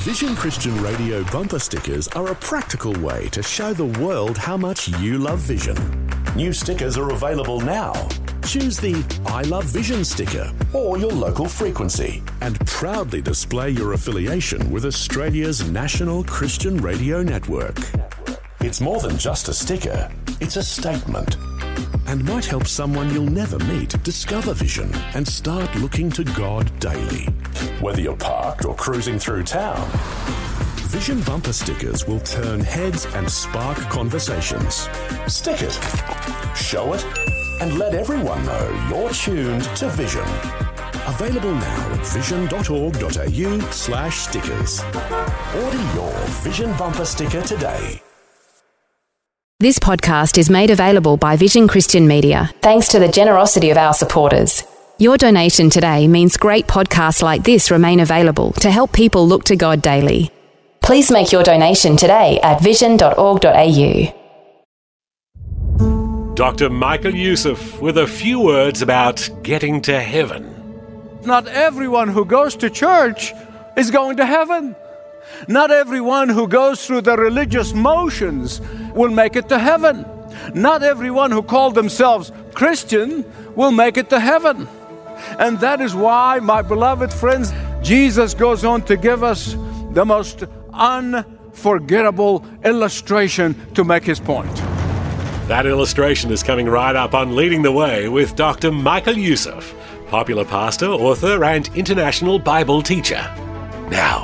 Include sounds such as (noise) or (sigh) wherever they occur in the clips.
Vision Christian Radio bumper stickers are a practical way to show the world how much you love Vision. New stickers are available now. Choose the I Love Vision sticker or your local frequency and proudly display your affiliation with Australia's national Christian radio network. It's more than just a sticker, it's a statement and might help someone you'll never meet discover vision and start looking to God daily. Whether you're parked or cruising through town, Vision bumper stickers will turn heads and spark conversations. Stick it, show it, and let everyone know you're tuned to Vision. Available now at vision.org.au slash stickers. Order your Vision bumper sticker today. This podcast is made available by Vision Christian Media, thanks to the generosity of our supporters. Your donation today means great podcasts like this remain available to help people look to God daily. Please make your donation today at vision.org.au. Dr. Michael Youssef with a few words about getting to heaven. Not everyone who goes to church is going to heaven. Not everyone who goes through the religious motions will make it to heaven. Not everyone who call themselves Christian will make it to heaven. And that is why, my beloved friends, Jesus goes on to give us the most unforgettable illustration to make his point. That illustration is coming right up on Leading the Way with Dr. Michael Youssef, popular pastor, author, and international Bible teacher.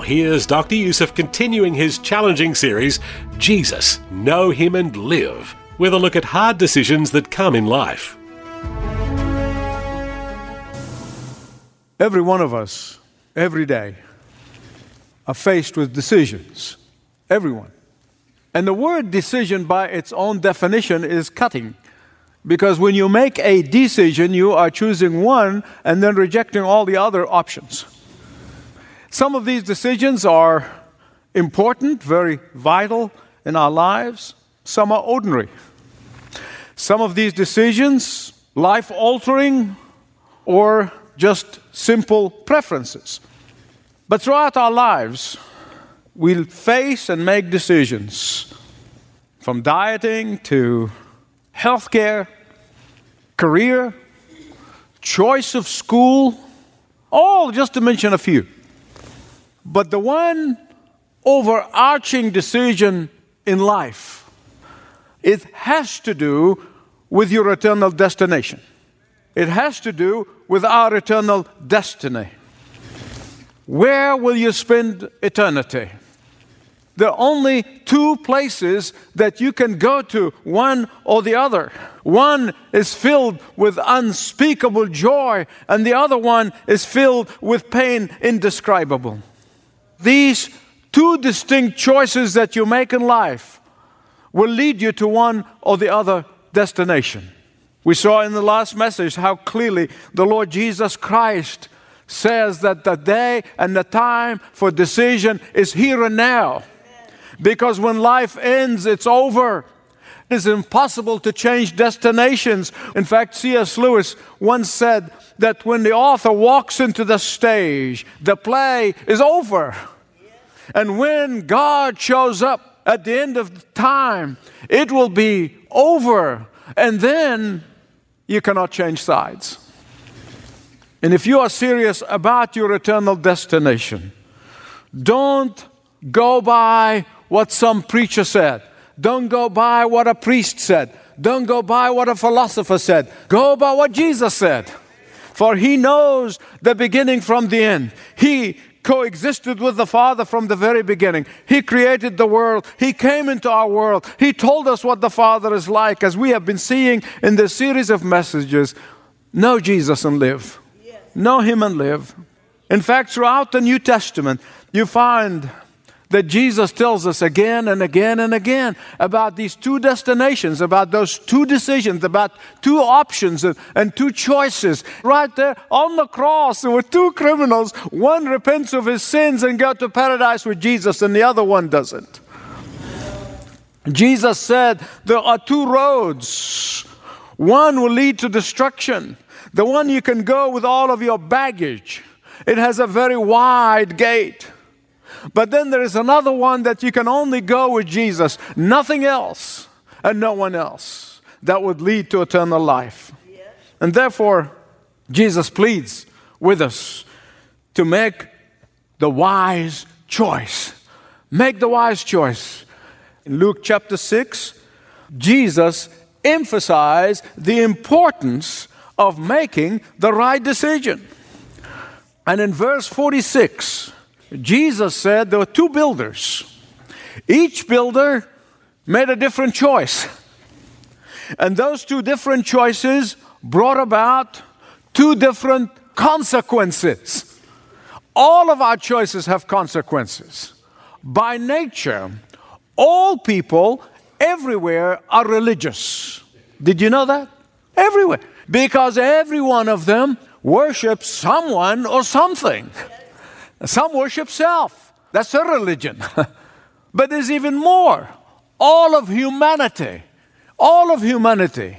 Here's Dr. Youssef continuing his challenging series, Jesus, Know Him and Live, with a look at hard decisions that come in life. Every one of us, every day, are faced with decisions. Everyone. And the word decision, by its own definition, is cutting. Because when you make a decision, you are choosing one and then rejecting all the other options. Some of these decisions are important, very vital in our lives. Some are ordinary. Some of these decisions, life altering or just simple preferences. But throughout our lives, we'll face and make decisions from dieting to healthcare, career, choice of school, all just to mention a few. But the one overarching decision in life, it has to do with your eternal destination. It has to do with our eternal destiny. Where will you spend eternity? There are only two places that you can go to, one or the other. One is filled with unspeakable joy, and the other one is filled with pain indescribable. These two distinct choices that you make in life will lead you to one or the other destination. We saw in the last message how clearly the Lord Jesus Christ says that the day and the time for decision is here and now. Because when life ends, it's over. It's impossible to change destinations. In fact, C.S. Lewis once said that when the author walks into the stage, the play is over. And when God shows up at the end of time, it will be over. And then you cannot change sides. And if you are serious about your eternal destination, don't go by what some preacher said. Don't go by what a priest said. Don't go by what a philosopher said. Go by what Jesus said. For he knows the beginning from the end. He coexisted with the Father from the very beginning. He created the world. He came into our world. He told us what the Father is like, as we have been seeing in this series of messages. Know Jesus and live. Yes. Know Him and live. In fact, throughout the New Testament, you find that Jesus tells us again and again and again about these two destinations, about those two decisions, about two options and, two choices. Right there on the cross, there were two criminals. One repents of his sins and goes to paradise with Jesus, and the other one doesn't. Jesus said there are two roads. One will lead to destruction. The one you can go with all of your baggage. It has a very wide gate. But then there is another one that you can only go with Jesus, nothing else, and no one else that would lead to eternal life. And therefore, Jesus pleads with us to make the wise choice. Make the wise choice. In Luke chapter 6, Jesus emphasized the importance of making the right decision. And in verse 46, Jesus said there were two builders. Each builder made a different choice. And those two different choices brought about two different consequences. All of our choices have consequences. By nature, all people everywhere are religious. Did you know that? Everywhere. Because every one of them worships someone or something. Some worship self. That's a religion. (laughs) but there's even more. All of humanity, all of humanity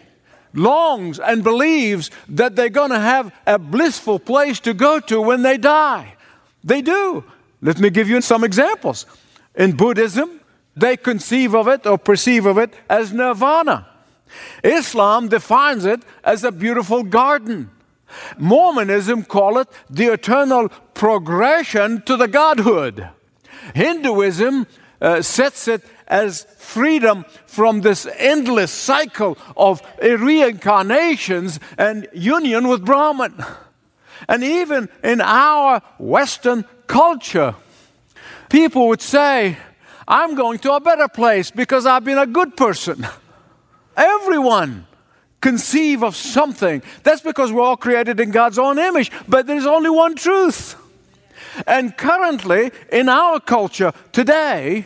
longs and believes that they're going to have a blissful place to go to when they die. They do. Let me give you some examples. In Buddhism, they conceive of it or perceive of it as nirvana. Islam defines it as a beautiful garden. Mormonism call it the eternal progression to the godhood. Hinduism uh, sets it as freedom from this endless cycle of reincarnations and union with Brahman. And even in our Western culture, people would say, I'm going to a better place because I've been a good person. Everyone conceive of something. That's because we're all created in God's own image, but there's only one truth. And currently, in our culture today,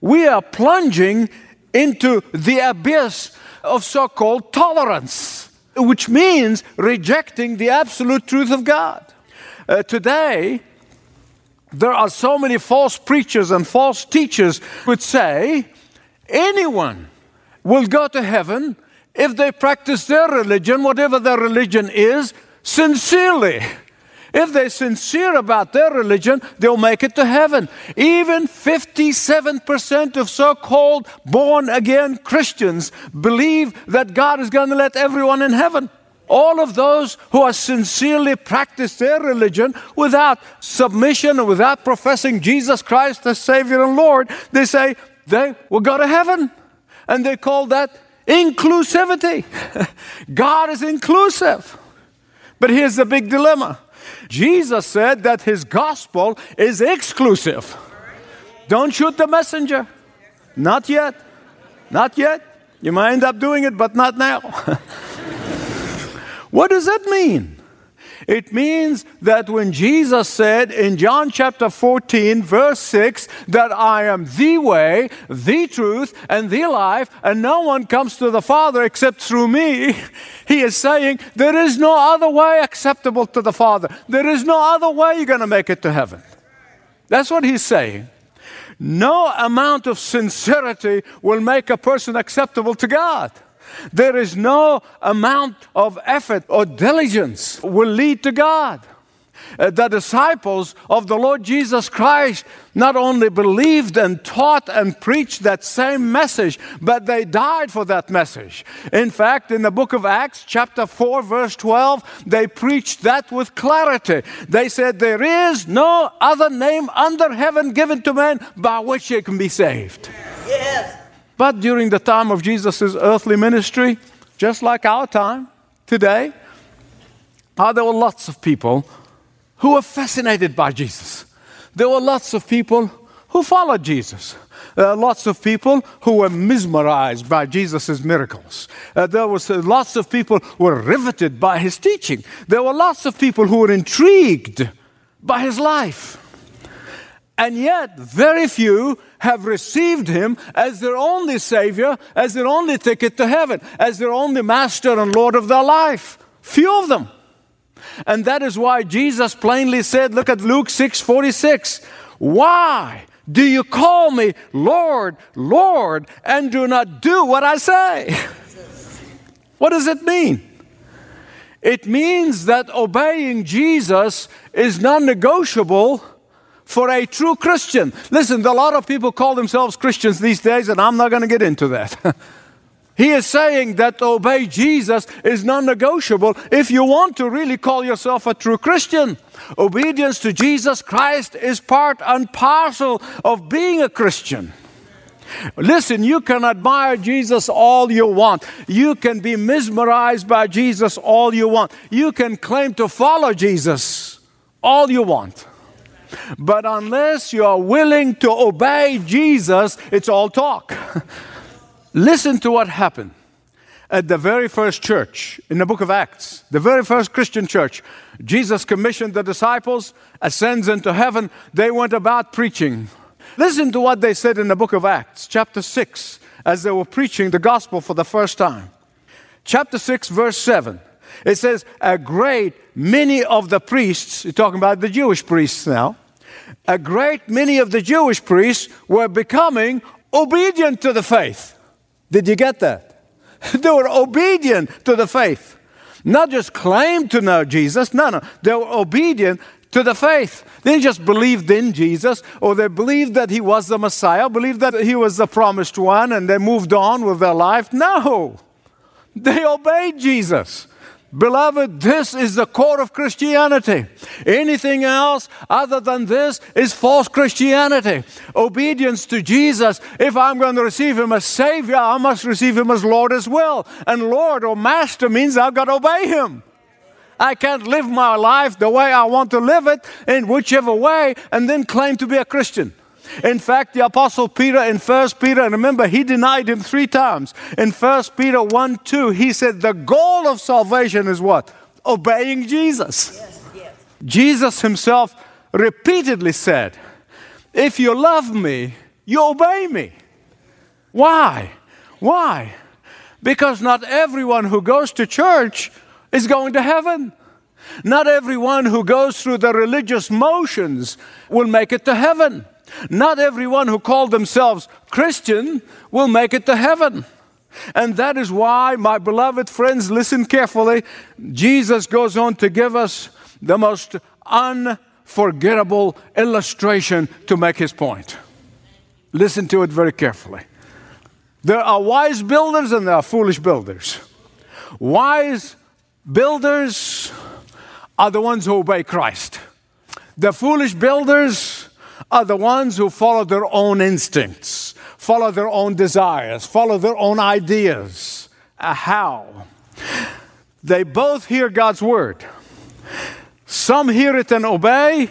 we are plunging into the abyss of so called tolerance, which means rejecting the absolute truth of God. Uh, today, there are so many false preachers and false teachers who would say anyone will go to heaven if they practice their religion, whatever their religion is, sincerely. If they're sincere about their religion, they'll make it to heaven. Even 57% of so called born again Christians believe that God is going to let everyone in heaven. All of those who are sincerely practice their religion without submission and without professing Jesus Christ as Savior and Lord, they say they will go to heaven. And they call that inclusivity. (laughs) God is inclusive. But here's the big dilemma Jesus said that his gospel is exclusive. Don't shoot the messenger. Not yet. Not yet. You might end up doing it, but not now. (laughs) what does that mean? It means that when Jesus said in John chapter 14, verse 6, that I am the way, the truth, and the life, and no one comes to the Father except through me, (laughs) he is saying there is no other way acceptable to the Father. There is no other way you're going to make it to heaven. That's what he's saying. No amount of sincerity will make a person acceptable to God. There is no amount of effort or diligence will lead to God. Uh, the disciples of the Lord Jesus Christ not only believed and taught and preached that same message, but they died for that message. In fact, in the book of Acts, chapter 4, verse 12, they preached that with clarity. They said, There is no other name under heaven given to men by which they can be saved. Yes. But during the time of Jesus' earthly ministry, just like our time today, uh, there were lots of people who were fascinated by Jesus. There were lots of people who followed Jesus. Uh, lots of people who were mesmerized by Jesus' miracles. Uh, there was uh, lots of people were riveted by his teaching. There were lots of people who were intrigued by his life. And yet, very few have received him as their only Savior, as their only ticket to heaven, as their only Master and Lord of their life. Few of them. And that is why Jesus plainly said, look at Luke 6 46. Why do you call me Lord, Lord, and do not do what I say? (laughs) what does it mean? It means that obeying Jesus is non negotiable for a true Christian. Listen, a lot of people call themselves Christians these days, and I'm not going to get into that. (laughs) he is saying that obey Jesus is non negotiable if you want to really call yourself a true Christian. Obedience to Jesus Christ is part and parcel of being a Christian. Listen, you can admire Jesus all you want. You can be mesmerized by Jesus all you want. You can claim to follow Jesus all you want. But unless you are willing to obey Jesus, it's all talk. (laughs) Listen to what happened at the very first church in the book of Acts, the very first Christian church. Jesus commissioned the disciples, ascends into heaven. They went about preaching. Listen to what they said in the book of Acts, chapter 6, as they were preaching the gospel for the first time. Chapter 6, verse 7. It says, A great many of the priests, you're talking about the Jewish priests now, a great many of the Jewish priests were becoming obedient to the faith. Did you get that? (laughs) they were obedient to the faith. Not just claimed to know Jesus, no, no. They were obedient to the faith. They just believed in Jesus, or they believed that he was the Messiah, believed that he was the promised one, and they moved on with their life. No, they obeyed Jesus. Beloved, this is the core of Christianity. Anything else other than this is false Christianity. Obedience to Jesus. If I'm going to receive Him as Savior, I must receive Him as Lord as well. And Lord or Master means I've got to obey Him. I can't live my life the way I want to live it in whichever way and then claim to be a Christian. In fact, the Apostle Peter in 1 Peter, and remember, he denied him three times. In 1 Peter 1 2, he said, The goal of salvation is what? Obeying Jesus. Yes, yes. Jesus himself repeatedly said, If you love me, you obey me. Why? Why? Because not everyone who goes to church is going to heaven. Not everyone who goes through the religious motions will make it to heaven. Not everyone who call themselves Christian will make it to heaven. And that is why, my beloved friends, listen carefully. Jesus goes on to give us the most unforgettable illustration to make his point. Listen to it very carefully. There are wise builders and there are foolish builders. Wise Builders are the ones who obey Christ. The foolish builders are the ones who follow their own instincts, follow their own desires, follow their own ideas. Uh, how? They both hear God's word. Some hear it and obey,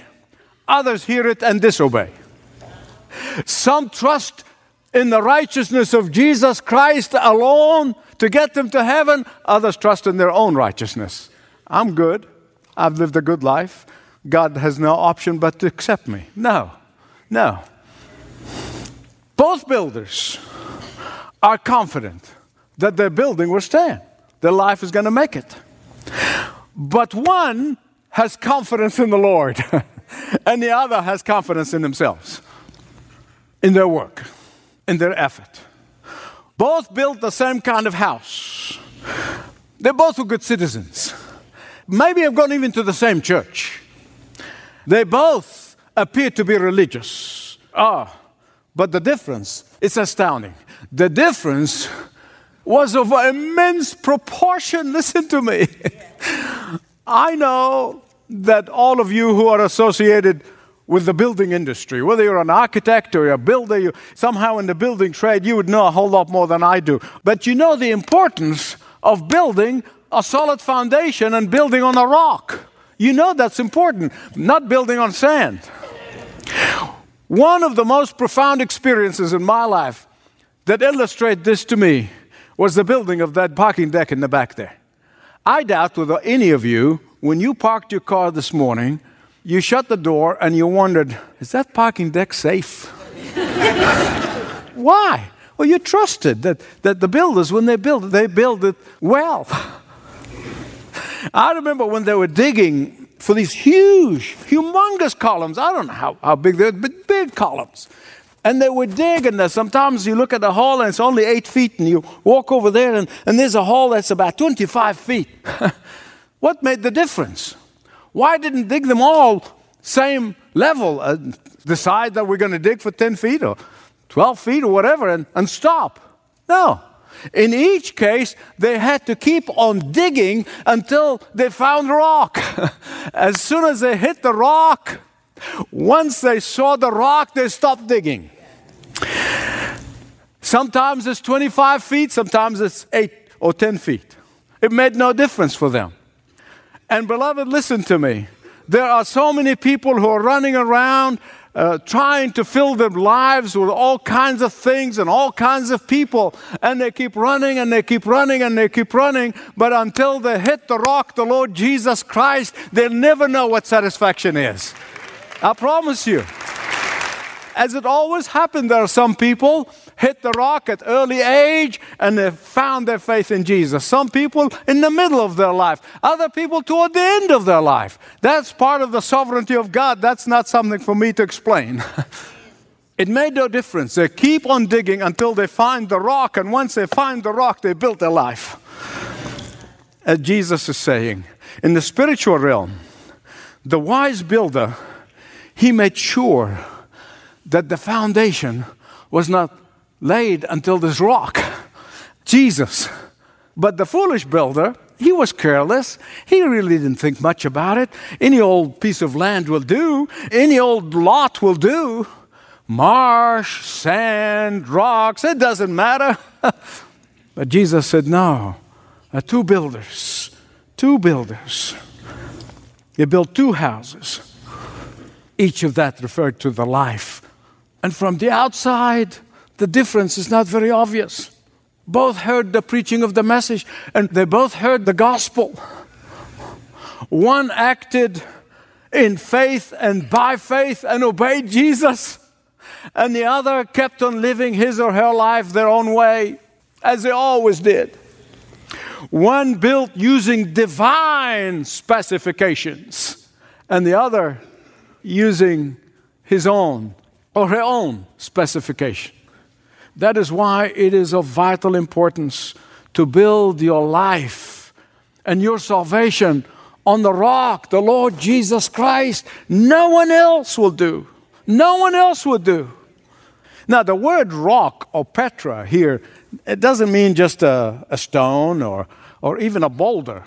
others hear it and disobey. Some trust in the righteousness of Jesus Christ alone to get them to heaven, others trust in their own righteousness. I'm good. I've lived a good life. God has no option but to accept me. No, no. Both builders are confident that their building will stand, their life is going to make it. But one has confidence in the Lord, (laughs) and the other has confidence in themselves, in their work in their effort. Both built the same kind of house. They both were good citizens. Maybe have gone even to the same church. They both appear to be religious. Ah, but the difference, it's astounding. The difference was of immense proportion. (laughs) Listen to me. I know that all of you who are associated with the building industry. Whether you're an architect or a builder, you, somehow in the building trade, you would know a whole lot more than I do. But you know the importance of building a solid foundation and building on a rock. You know that's important, not building on sand. One of the most profound experiences in my life that illustrate this to me was the building of that parking deck in the back there. I doubt whether any of you, when you parked your car this morning, you shut the door and you wondered, is that parking deck safe? (laughs) Why? Well, you trusted that, that the builders, when they build it, they build it well. (laughs) I remember when they were digging for these huge, humongous columns. I don't know how, how big they're, but big columns. And they would dig, and sometimes you look at the hole and it's only eight feet, and you walk over there and, and there's a hole that's about 25 feet. (laughs) what made the difference? Why didn't dig them all same level, uh, decide that we're going to dig for 10 feet or 12 feet or whatever and, and stop. No. In each case, they had to keep on digging until they found rock. (laughs) as soon as they hit the rock, once they saw the rock, they stopped digging. Sometimes it's 25 feet, sometimes it's 8 or 10 feet. It made no difference for them. And, beloved, listen to me. There are so many people who are running around uh, trying to fill their lives with all kinds of things and all kinds of people. And they keep running and they keep running and they keep running. But until they hit the rock, the Lord Jesus Christ, they'll never know what satisfaction is. I promise you. As it always happened, there are some people hit the rock at early age and they found their faith in Jesus. Some people in the middle of their life, other people toward the end of their life. That's part of the sovereignty of God. That's not something for me to explain. (laughs) it made no difference. They keep on digging until they find the rock, and once they find the rock, they build their life. As Jesus is saying, in the spiritual realm, the wise builder, he made sure that the foundation was not laid until this rock, Jesus. But the foolish builder, he was careless. He really didn't think much about it. Any old piece of land will do, any old lot will do. Marsh, sand, rocks, it doesn't matter. (laughs) but Jesus said, No, uh, two builders, two builders. They built two houses. Each of that referred to the life. And from the outside, the difference is not very obvious. Both heard the preaching of the message and they both heard the gospel. One acted in faith and by faith and obeyed Jesus, and the other kept on living his or her life their own way, as they always did. One built using divine specifications, and the other using his own or her own specification. That is why it is of vital importance to build your life and your salvation on the rock, the Lord Jesus Christ. No one else will do. No one else will do. Now, the word rock or Petra here, it doesn't mean just a, a stone or, or even a boulder.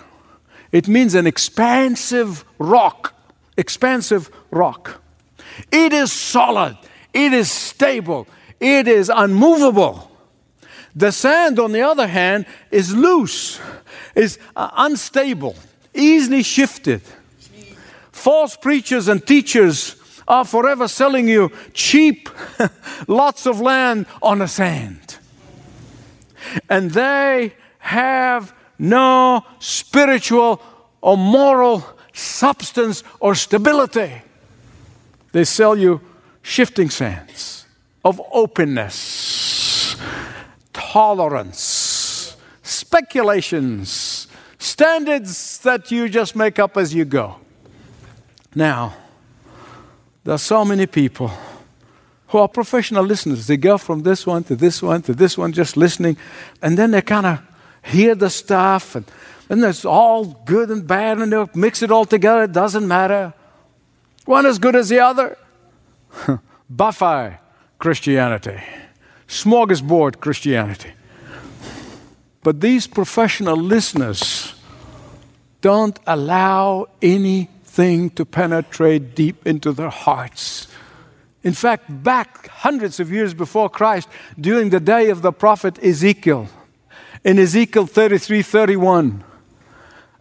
It means an expansive rock. Expansive rock. It is solid, it is stable, it is unmovable. The sand, on the other hand, is loose, is uh, unstable, easily shifted. False preachers and teachers are forever selling you cheap (laughs) lots of land on the sand. And they have no spiritual or moral substance or stability. They sell you shifting sands of openness, tolerance, speculations, standards that you just make up as you go. Now, there are so many people who are professional listeners. They go from this one to this one to this one, just listening, and then they kind of hear the stuff, and, and it's all good and bad, and they mix it all together. It doesn't matter. One as good as the other. (laughs) Buffet Christianity, smorgasbord Christianity. But these professional listeners don't allow anything to penetrate deep into their hearts. In fact, back hundreds of years before Christ, during the day of the prophet Ezekiel, in Ezekiel 33 31,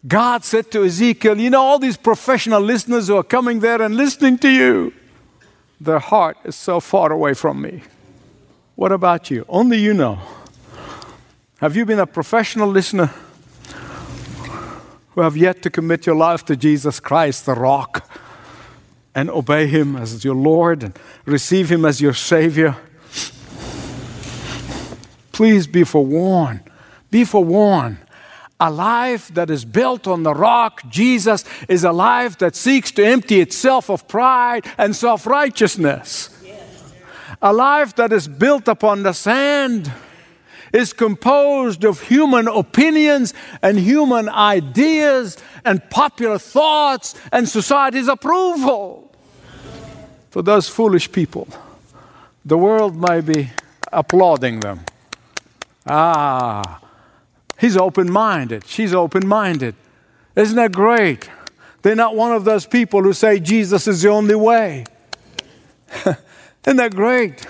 God said to Ezekiel, You know, all these professional listeners who are coming there and listening to you, their heart is so far away from me. What about you? Only you know. Have you been a professional listener who have yet to commit your life to Jesus Christ, the rock, and obey Him as your Lord and receive Him as your Savior? Please be forewarned. Be forewarned. A life that is built on the rock, Jesus, is a life that seeks to empty itself of pride and self righteousness. A life that is built upon the sand is composed of human opinions and human ideas and popular thoughts and society's approval. for those foolish people. The world may be applauding them. Ah, he's open minded. She's open minded. Isn't that great? They're not one of those people who say Jesus is the only way. (laughs) Isn't that great?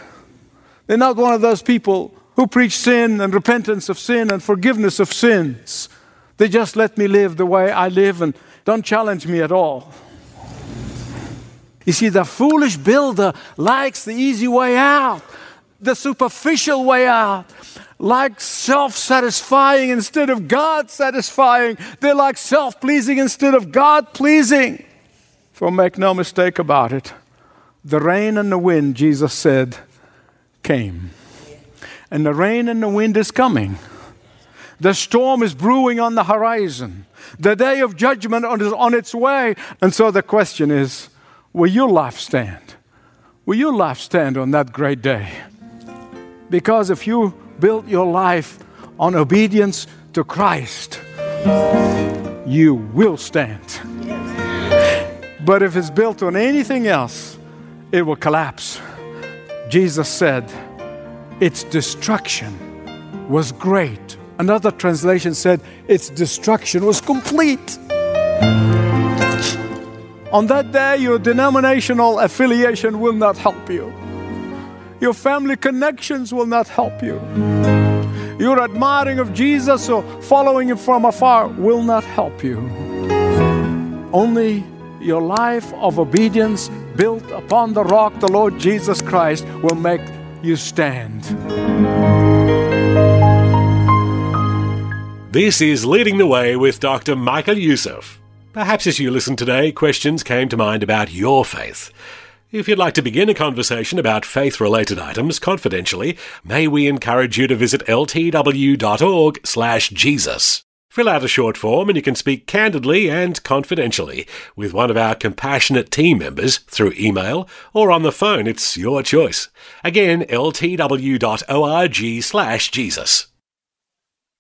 They're not one of those people who preach sin and repentance of sin and forgiveness of sins. They just let me live the way I live and don't challenge me at all. You see, the foolish builder likes the easy way out, the superficial way out, like self satisfying instead of God satisfying. They're like self pleasing instead of God pleasing. For make no mistake about it, the rain and the wind, Jesus said, came. And the rain and the wind is coming. The storm is brewing on the horizon. The day of judgment is on its way. And so the question is will your life stand? Will your life stand on that great day? Because if you build your life on obedience to Christ, you will stand. But if it's built on anything else, it will collapse. Jesus said, its destruction was great. Another translation said, its destruction was complete. On that day, your denominational affiliation will not help you. Your family connections will not help you. Your admiring of Jesus or following him from afar will not help you. Only your life of obedience built upon the rock, the Lord Jesus Christ, will make you stand. This is Leading the Way with Dr. Michael Youssef. Perhaps as you listen today, questions came to mind about your faith. If you'd like to begin a conversation about faith related items confidentially, may we encourage you to visit ltw.org/slash Jesus. Fill out a short form and you can speak candidly and confidentially with one of our compassionate team members through email or on the phone. It's your choice. Again, ltw.org slash Jesus.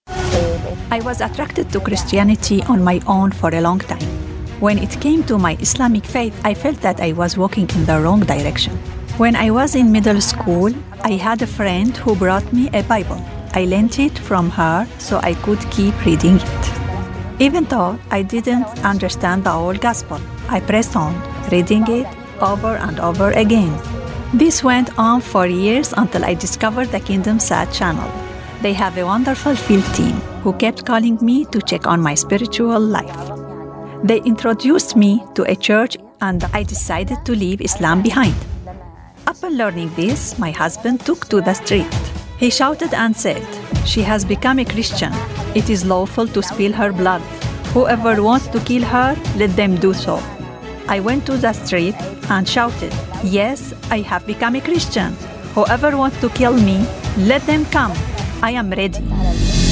I was attracted to Christianity on my own for a long time. When it came to my Islamic faith, I felt that I was walking in the wrong direction. When I was in middle school, I had a friend who brought me a Bible. I lent it from her so I could keep reading it. Even though I didn't understand the whole gospel, I pressed on, reading it over and over again. This went on for years until I discovered the Kingdom Sat channel. They have a wonderful field team who kept calling me to check on my spiritual life. They introduced me to a church and I decided to leave Islam behind. Upon learning this, my husband took to the street. He shouted and said, She has become a Christian. It is lawful to spill her blood. Whoever wants to kill her, let them do so. I went to the street and shouted, Yes, I have become a Christian. Whoever wants to kill me, let them come. I am ready.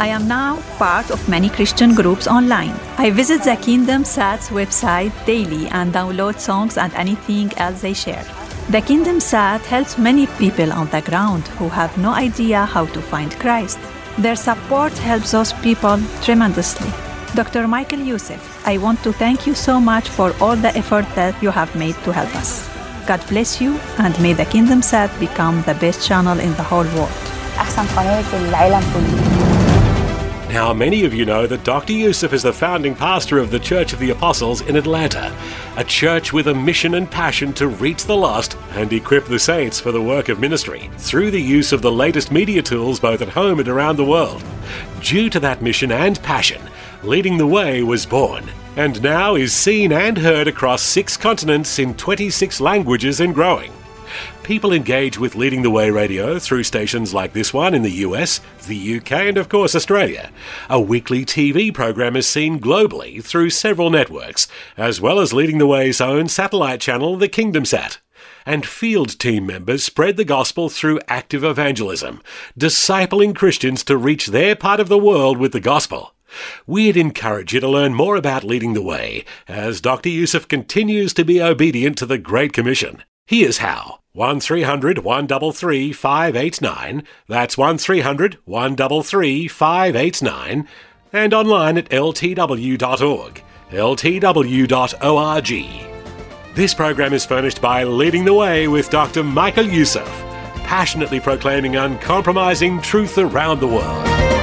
I am now part of many Christian groups online. I visit the Kingdom Sat's website daily and download songs and anything else they share. The Kingdom Sat helps many people on the ground who have no idea how to find Christ. Their support helps those people tremendously. Dr. Michael Youssef, I want to thank you so much for all the effort that you have made to help us. God bless you and may the Kingdom Sat become the best channel in the whole world. أحسن قناة في العالم كله Now, many of you know that Dr. Youssef is the founding pastor of the Church of the Apostles in Atlanta, a church with a mission and passion to reach the lost and equip the saints for the work of ministry through the use of the latest media tools both at home and around the world. Due to that mission and passion, Leading the Way was born and now is seen and heard across six continents in 26 languages and growing. People engage with Leading the Way radio through stations like this one in the US, the UK, and of course Australia. A weekly TV program is seen globally through several networks, as well as Leading the Way's own satellite channel, the Kingdom Sat. And field team members spread the gospel through active evangelism, discipling Christians to reach their part of the world with the gospel. We'd encourage you to learn more about leading the way as Dr. Youssef continues to be obedient to the Great Commission. Here's how. 1300 133 589. That's 1300 133 589. And online at ltw.org. ltw.org. This program is furnished by Leading the Way with Dr. Michael Youssef, passionately proclaiming uncompromising truth around the world.